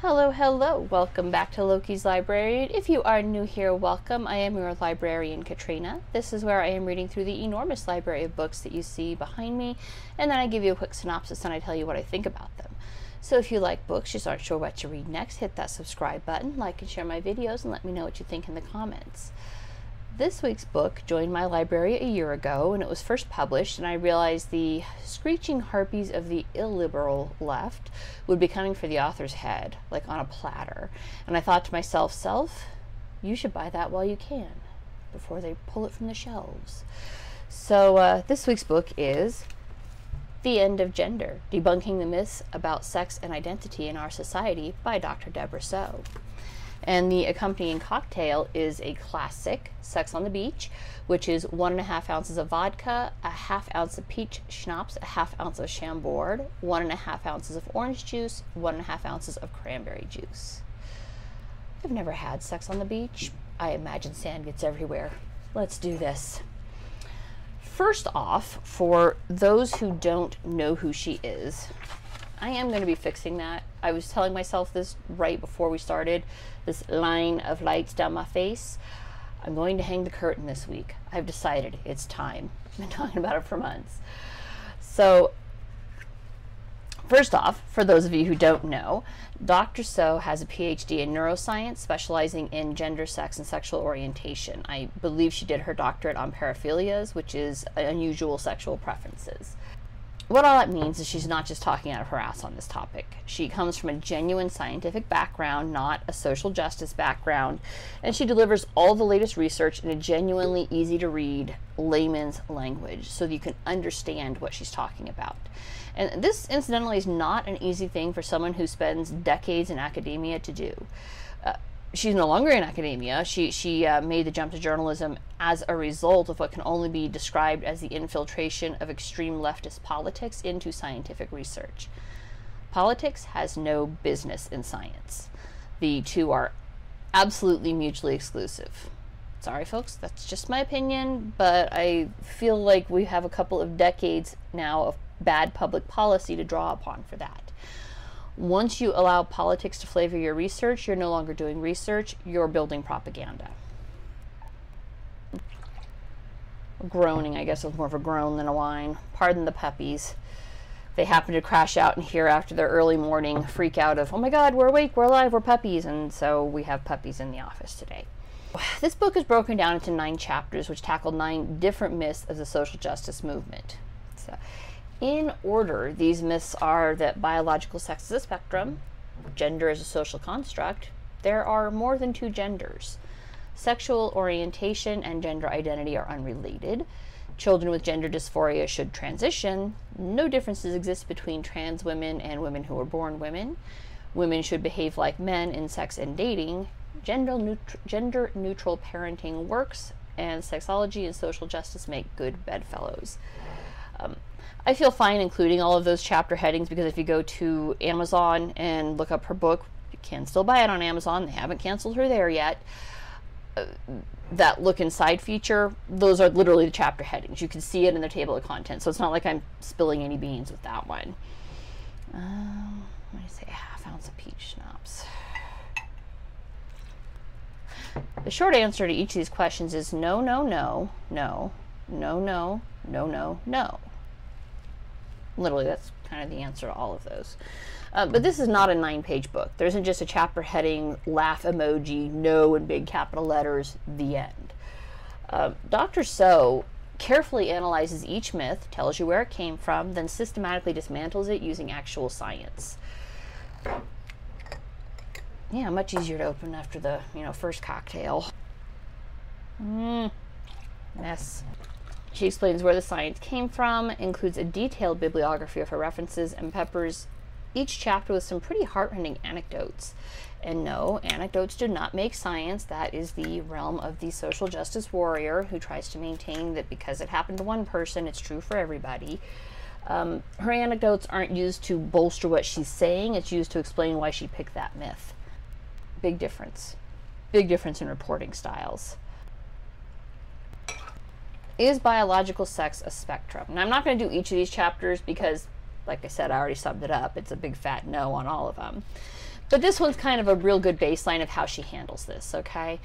Hello, hello. Welcome back to Loki's Library. If you are new here, welcome. I am your librarian, Katrina. This is where I am reading through the enormous library of books that you see behind me, and then I give you a quick synopsis and I tell you what I think about them. So if you like books, just aren't sure what to read next, hit that subscribe button, like and share my videos, and let me know what you think in the comments. This week's book joined my library a year ago when it was first published, and I realized the screeching harpies of the illiberal left would be coming for the author's head, like on a platter. And I thought to myself, Self, you should buy that while you can, before they pull it from the shelves. So uh, this week's book is The End of Gender Debunking the Myths About Sex and Identity in Our Society by Dr. Debra Soh. And the accompanying cocktail is a classic Sex on the Beach, which is one and a half ounces of vodka, a half ounce of peach schnapps, a half ounce of Chambord, one and a half ounces of orange juice, one and a half ounces of cranberry juice. I've never had sex on the beach. I imagine sand gets everywhere. Let's do this. First off, for those who don't know who she is, I am going to be fixing that. I was telling myself this right before we started this line of lights down my face. I'm going to hang the curtain this week. I've decided it's time. I've been talking about it for months. So, first off, for those of you who don't know, Dr. Soh has a PhD in neuroscience, specializing in gender, sex, and sexual orientation. I believe she did her doctorate on paraphilias, which is unusual sexual preferences what all that means is she's not just talking out of her ass on this topic. She comes from a genuine scientific background, not a social justice background, and she delivers all the latest research in a genuinely easy to read layman's language so that you can understand what she's talking about. And this, incidentally, is not an easy thing for someone who spends decades in academia to do. Uh, she's no longer in academia. She she uh, made the jump to journalism as a result of what can only be described as the infiltration of extreme leftist politics into scientific research. Politics has no business in science. The two are absolutely mutually exclusive. Sorry, folks, that's just my opinion, but I feel like we have a couple of decades now of bad public policy to draw upon for that. Once you allow politics to flavor your research, you're no longer doing research, you're building propaganda. Groaning, I guess, is more of a groan than a whine. Pardon the puppies. They happen to crash out in here after their early morning freak out of, oh my god, we're awake, we're alive, we're puppies. And so we have puppies in the office today. This book is broken down into nine chapters, which tackle nine different myths of the social justice movement. In order, these myths are that biological sex is a spectrum, gender is a social construct, there are more than two genders. Sexual orientation and gender identity are unrelated. Children with gender dysphoria should transition. No differences exist between trans women and women who are born women. Women should behave like men in sex and dating. Gender, neut- gender neutral parenting works, and sexology and social justice make good bedfellows. Um, I feel fine including all of those chapter headings because if you go to Amazon and look up her book, you can still buy it on Amazon. They haven't canceled her there yet. Uh, that look inside feature, those are literally the chapter headings. You can see it in the table of contents, so it's not like I'm spilling any beans with that one. Um, let me say a half ounce of peach schnapps. The short answer to each of these questions is no, no, no, no, no, no, no, no, no. Literally, that's kind of the answer to all of those. Uh, but this is not a nine page book. There isn't just a chapter heading, laugh emoji, no in big capital letters, the end. Uh, Dr. Soh carefully analyzes each myth, tells you where it came from, then systematically dismantles it using actual science. Yeah, much easier to open after the you know first cocktail. Mmm, mess. She explains where the science came from, includes a detailed bibliography of her references, and peppers each chapter with some pretty heartrending anecdotes. And no, anecdotes do not make science. That is the realm of the social justice warrior who tries to maintain that because it happened to one person, it's true for everybody. Um, her anecdotes aren't used to bolster what she's saying, it's used to explain why she picked that myth. Big difference. Big difference in reporting styles. Is biological sex a spectrum? And I'm not going to do each of these chapters because, like I said, I already summed it up. It's a big fat no on all of them. But this one's kind of a real good baseline of how she handles this, okay?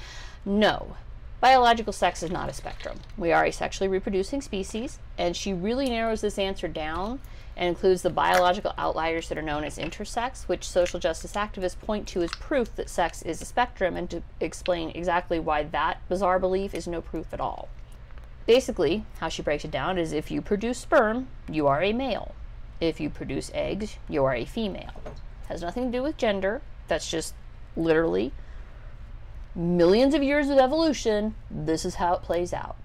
No, biological sex is not a spectrum. We are a sexually reproducing species, and she really narrows this answer down and includes the biological outliers that are known as intersex, which social justice activists point to as proof that sex is a spectrum, and to explain exactly why that bizarre belief is no proof at all. Basically, how she breaks it down is if you produce sperm, you are a male. If you produce eggs, you are a female It has nothing to do with gender. That's just literally millions of years of evolution. This is how it plays out.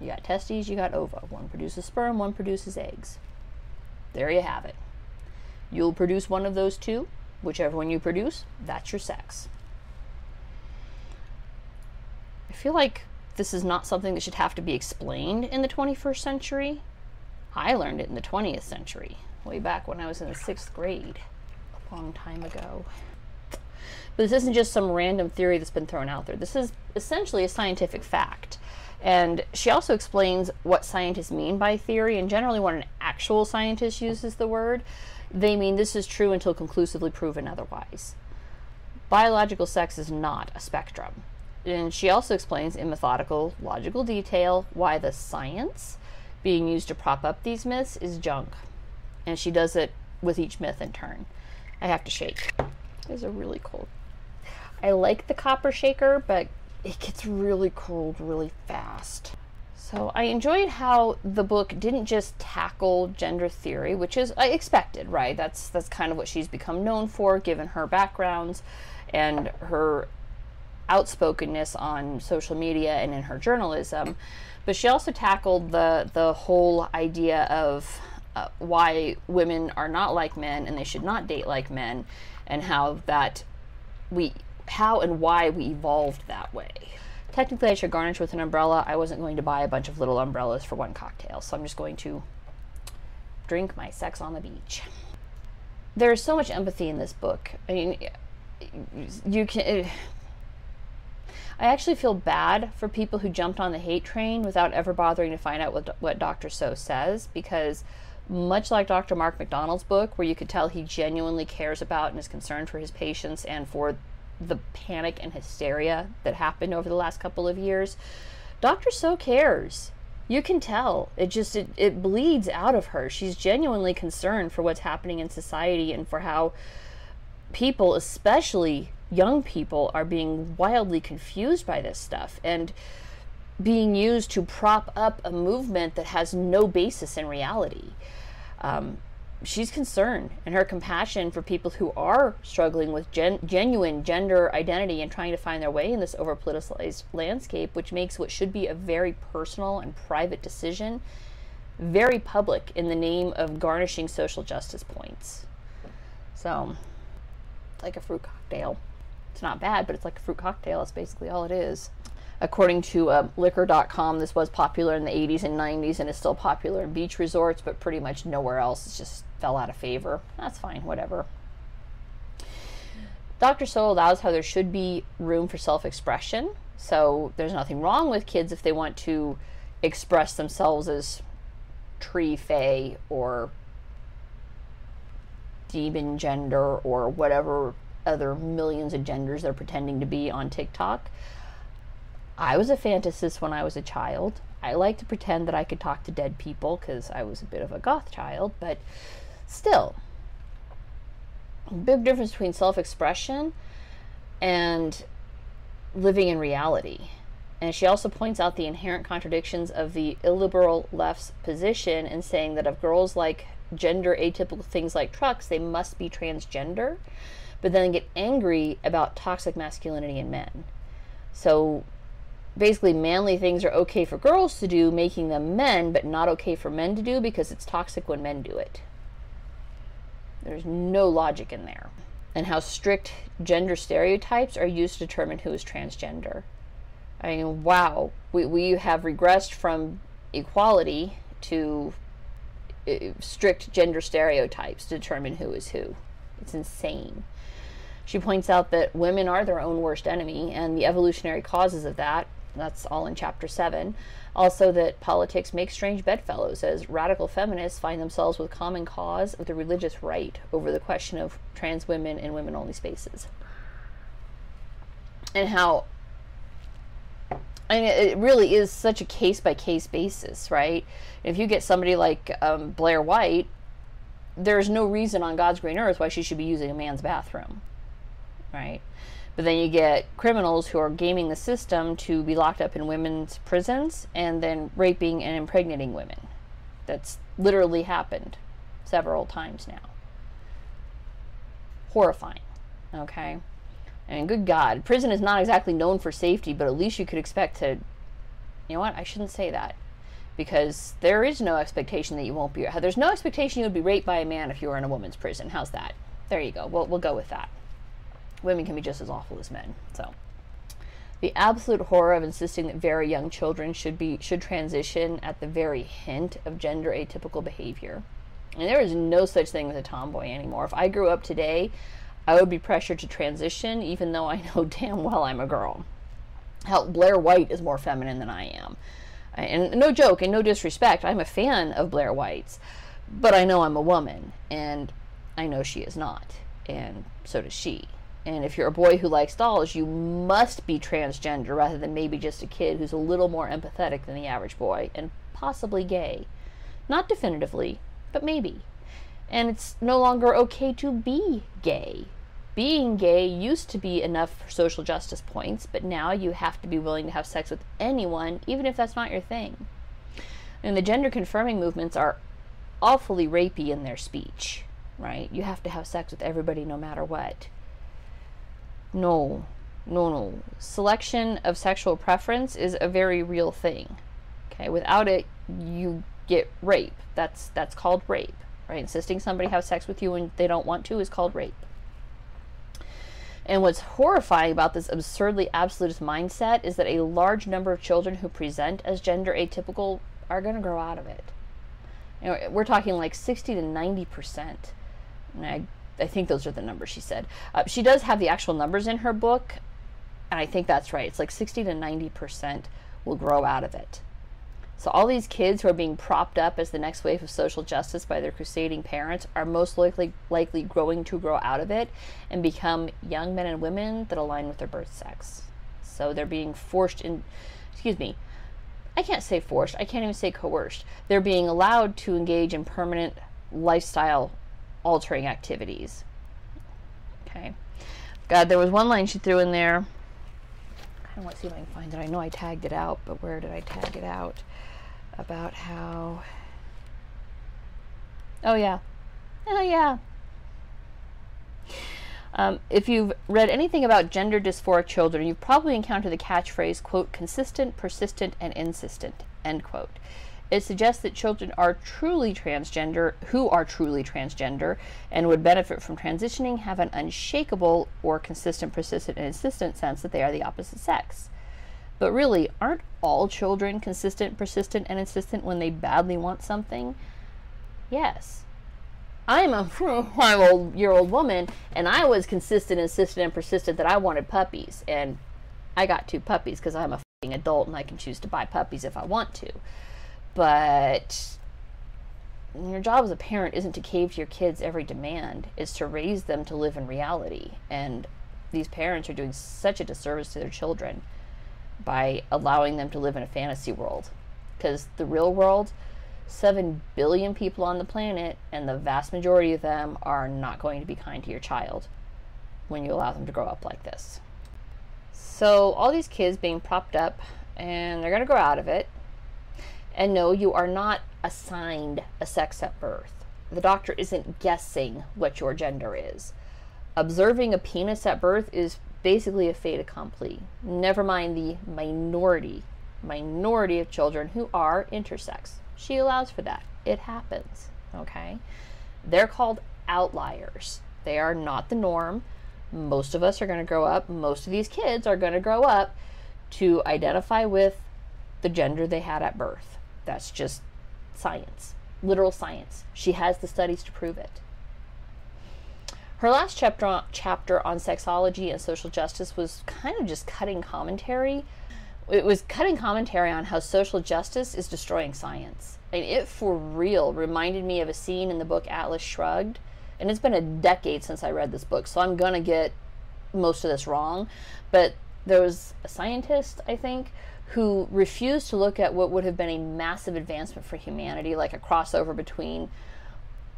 You got testes, you got ova. One produces sperm, one produces eggs. There you have it. You'll produce one of those two. Whichever one you produce, that's your sex. I feel like this is not something that should have to be explained in the 21st century. I learned it in the 20th century, way back when I was in the sixth grade a long time ago. But this isn't just some random theory that's been thrown out there. This is essentially a scientific fact. And she also explains what scientists mean by theory, and generally, when an actual scientist uses the word, they mean this is true until conclusively proven otherwise. Biological sex is not a spectrum. And she also explains in methodical, logical detail why the science being used to prop up these myths is junk. And she does it with each myth in turn. I have to shake. It's a really cold. I like the copper shaker, but it gets really cold really fast. So I enjoyed how the book didn't just tackle gender theory, which is I expected, right? That's that's kind of what she's become known for given her backgrounds and her outspokenness on social media and in her journalism. But she also tackled the the whole idea of uh, why women are not like men and they should not date like men, and how that we how and why we evolved that way. Technically, I should garnish with an umbrella. I wasn't going to buy a bunch of little umbrellas for one cocktail, so I'm just going to drink my sex on the beach. There is so much empathy in this book. I mean, you can. I actually feel bad for people who jumped on the hate train without ever bothering to find out what, what Dr. Soh says because much like Dr. Mark McDonald's book, where you could tell he genuinely cares about and is concerned for his patients and for the panic and hysteria that happened over the last couple of years, Dr. Soh cares. You can tell. It just it, it bleeds out of her. She's genuinely concerned for what's happening in society and for how people, especially young people, are being wildly confused by this stuff. And being used to prop up a movement that has no basis in reality. Um, she's concerned, and her compassion for people who are struggling with gen- genuine gender identity and trying to find their way in this over politicized landscape, which makes what should be a very personal and private decision very public in the name of garnishing social justice points. So, like a fruit cocktail. It's not bad, but it's like a fruit cocktail. That's basically all it is according to uh, liquor.com, this was popular in the 80s and 90s and is still popular in beach resorts, but pretty much nowhere else. It just fell out of favor. That's fine, whatever. Dr. Soh allows how there should be room for self expression. So there's nothing wrong with kids if they want to express themselves as tree fae or demon gender or whatever other millions of genders they're pretending to be on TikTok. I was a fantasist when I was a child. I like to pretend that I could talk to dead people because I was a bit of a goth child, but still, big difference between self expression and living in reality. And she also points out the inherent contradictions of the illiberal left's position in saying that if girls like gender atypical things like trucks, they must be transgender, but then get angry about toxic masculinity in men. So basically manly things are okay for girls to do, making them men, but not okay for men to do because it's toxic when men do it. There's no logic in there. And how strict gender stereotypes are used to determine who is transgender. I mean, wow, we, we have regressed from equality to uh, strict gender stereotypes to determine who is who. It's insane. She points out that women are their own worst enemy, and the evolutionary causes of that That's all in chapter 7. Also, that politics makes strange bedfellows, as radical feminists find themselves with common cause of the religious right over the question of trans women in women only spaces. And how mean, it really is such a case by case basis, right? If you get somebody like um, Blair White, there's no reason on God's green earth why she should be using a man's bathroom, right? But then you get criminals who are gaming the system to be locked up in women's prisons and then raping and impregnating women. That's literally happened several times now. Horrifying, okay? And good God, prison is not exactly known for safety, but at least you could expect to. You know what? I shouldn't say that. Because there is no expectation that you won't be. There's no expectation you would be raped by a man if you were in a woman's prison. How's that? There you go. We'll, we'll go with that. Women can be just as awful as men. So. The absolute horror of insisting that very young children should be should transition at the very hint of gender atypical behavior. And there is no such thing as a tomboy anymore. If I grew up today, I would be pressured to transition, even though I know damn well I'm a girl. Hell, Blair White is more feminine than I am. And no joke and no disrespect, I'm a fan of Blair White's, but I know I'm a woman, and I know she is not, and so does she. And if you're a boy who likes dolls, you must be transgender rather than maybe just a kid who's a little more empathetic than the average boy, and possibly gay. Not definitively, but maybe. And it's no longer okay to be gay being gay used to be enough for social justice points, but now you have to be willing to have sex with anyone, even if that's not your thing. And the gender confirming movements are awfully rapey in their speech, right? You have to have sex with everybody no matter what. No, no, no. Selection of sexual preference is a very real thing. Okay, without it, you get rape. That's that's called rape, right? Insisting somebody have sex with you when they don't want to is called rape. And what's horrifying about this absurdly absolutist mindset is that a large number of children who present as gender atypical are going to grow out of it. You know, we're talking like 60 to 90 percent. I, I think those are the numbers she said. Uh, she does have the actual numbers in her book, and I think that's right. It's like 60 to 90 percent will grow out of it. So, all these kids who are being propped up as the next wave of social justice by their crusading parents are most likely, likely growing to grow out of it and become young men and women that align with their birth sex. So, they're being forced in, excuse me, I can't say forced, I can't even say coerced. They're being allowed to engage in permanent lifestyle altering activities. Okay. God, there was one line she threw in there. I kind of want to see if I can find it. I know I tagged it out, but where did I tag it out? about how. Oh, yeah. Oh, yeah. Um, if you've read anything about gender dysphoric children, you've probably encountered the catchphrase, quote, consistent, persistent, and insistent, end quote. It suggests that children are truly transgender, who are truly transgender, and would benefit from transitioning, have an unshakable or consistent, persistent, and insistent sense that they are the opposite sex. But really, aren't all children consistent, persistent, and insistent when they badly want something? Yes. I'm a five year old woman, and I was consistent, insistent, and persistent that I wanted puppies. And I got two puppies because I'm a adult and I can choose to buy puppies if I want to. But your job as a parent isn't to cave to your kids' every demand, it's to raise them to live in reality. And these parents are doing such a disservice to their children by allowing them to live in a fantasy world. Because the real world, 7 billion people on the planet, and the vast majority of them are not going to be kind to your child when you allow them to grow up like this. So, all these kids being propped up, and they're going to grow out of it. And no, you are not assigned a sex at birth. The doctor isn't guessing what your gender is. Observing a penis at birth is basically a fait accompli. Never mind the minority, minority of children who are intersex. She allows for that. It happens. Okay? They're called outliers. They are not the norm. Most of us are going to grow up, most of these kids are going to grow up to identify with the gender they had at birth. That's just science, literal science. She has the studies to prove it. Her last chapter on, chapter on sexology and social justice was kind of just cutting commentary. it was cutting commentary on how social justice is destroying science. And it for real reminded me of a scene in the book Atlas Shrugged. And it's been a decade since I read this book, so I'm going to get most of this wrong. But there was a scientist, I think, who refused to look at what would have been a massive advancement for humanity, like a crossover between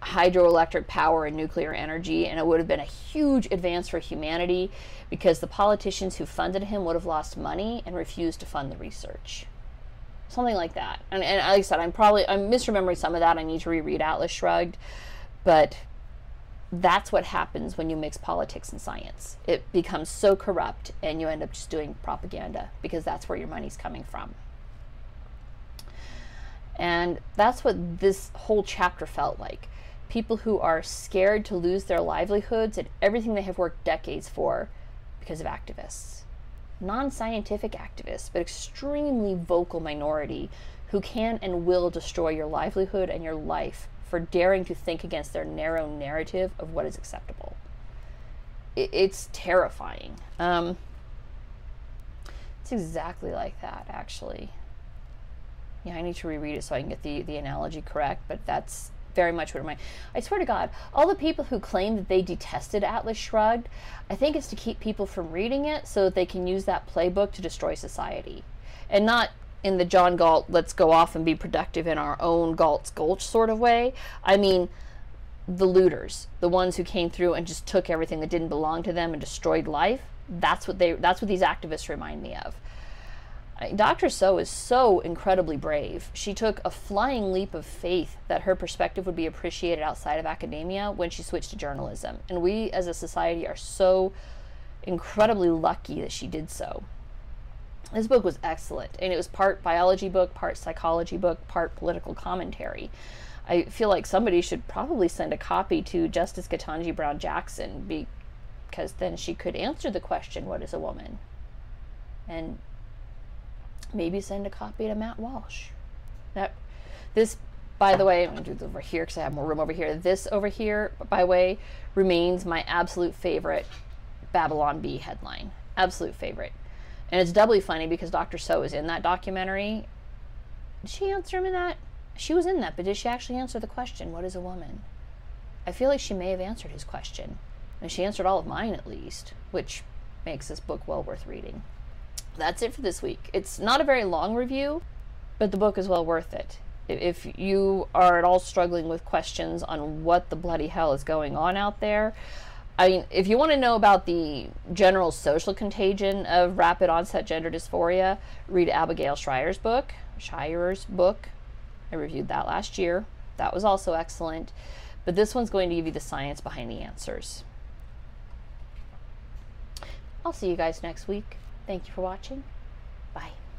hydroelectric power and nuclear energy, and it would have been a huge advance for humanity because the politicians who funded him would have lost money and refused to fund the research. Something like that. And, and like I said, I'm probably I'm misremembering some of that. I need to reread Atlas Shrugged, but that's what happens when you mix politics and science. It becomes so corrupt, and you end up just doing propaganda because that's where your money's coming from. And that's what this whole chapter felt like people who are scared to lose their livelihoods and everything they have worked decades for because of activists. Non scientific activists, but extremely vocal minority who can and will destroy your livelihood and your life for daring to think against their narrow narrative of what is acceptable. It's terrifying. Um, it's exactly like that, actually. Yeah, I need to reread it so I can get the, the analogy correct, but that's very much what my I swear to God, all the people who claim that they detested Atlas Shrugged, I think it's to keep people from reading it so that they can use that playbook to destroy society. And not in the John Galt, let's go off and be productive in our own Galt's Gulch sort of way. I mean, the looters, the ones who came through and just took everything that didn't belong to them and destroyed life. That's what they. That's what these activists remind me of. Dr. Soh is so incredibly brave. She took a flying leap of faith that her perspective would be appreciated outside of academia when she switched to journalism. And we as a society are so incredibly lucky that she did so. This book was excellent, and it was part biology book, part psychology book, part political commentary. I feel like somebody should probably send a copy to Justice Ketanji Brown Jackson because then she could answer the question, What is a woman? And maybe send a copy to Matt Walsh. That this, by the way, I'm gonna do this over here because I have more room over here. This over here, by the way, remains my absolute favorite Babylon Bee headline. Absolute favorite. And it's doubly funny because Dr. Soh is in that documentary. Did she answer him in that? She was in that, but did she actually answer the question, What is a woman? I feel like she may have answered his question. And she answered all of mine at least, which makes this book well worth reading that's it for this week. It's not a very long review, but the book is well worth it. If you are at all struggling with questions on what the bloody hell is going on out there, I mean, if you want to know about the general social contagion of rapid onset gender dysphoria, read Abigail Shrier's book. Shrier's book. I reviewed that last year. That was also excellent. But this one's going to give you the science behind the answers. I'll see you guys next week. Thank you for watching.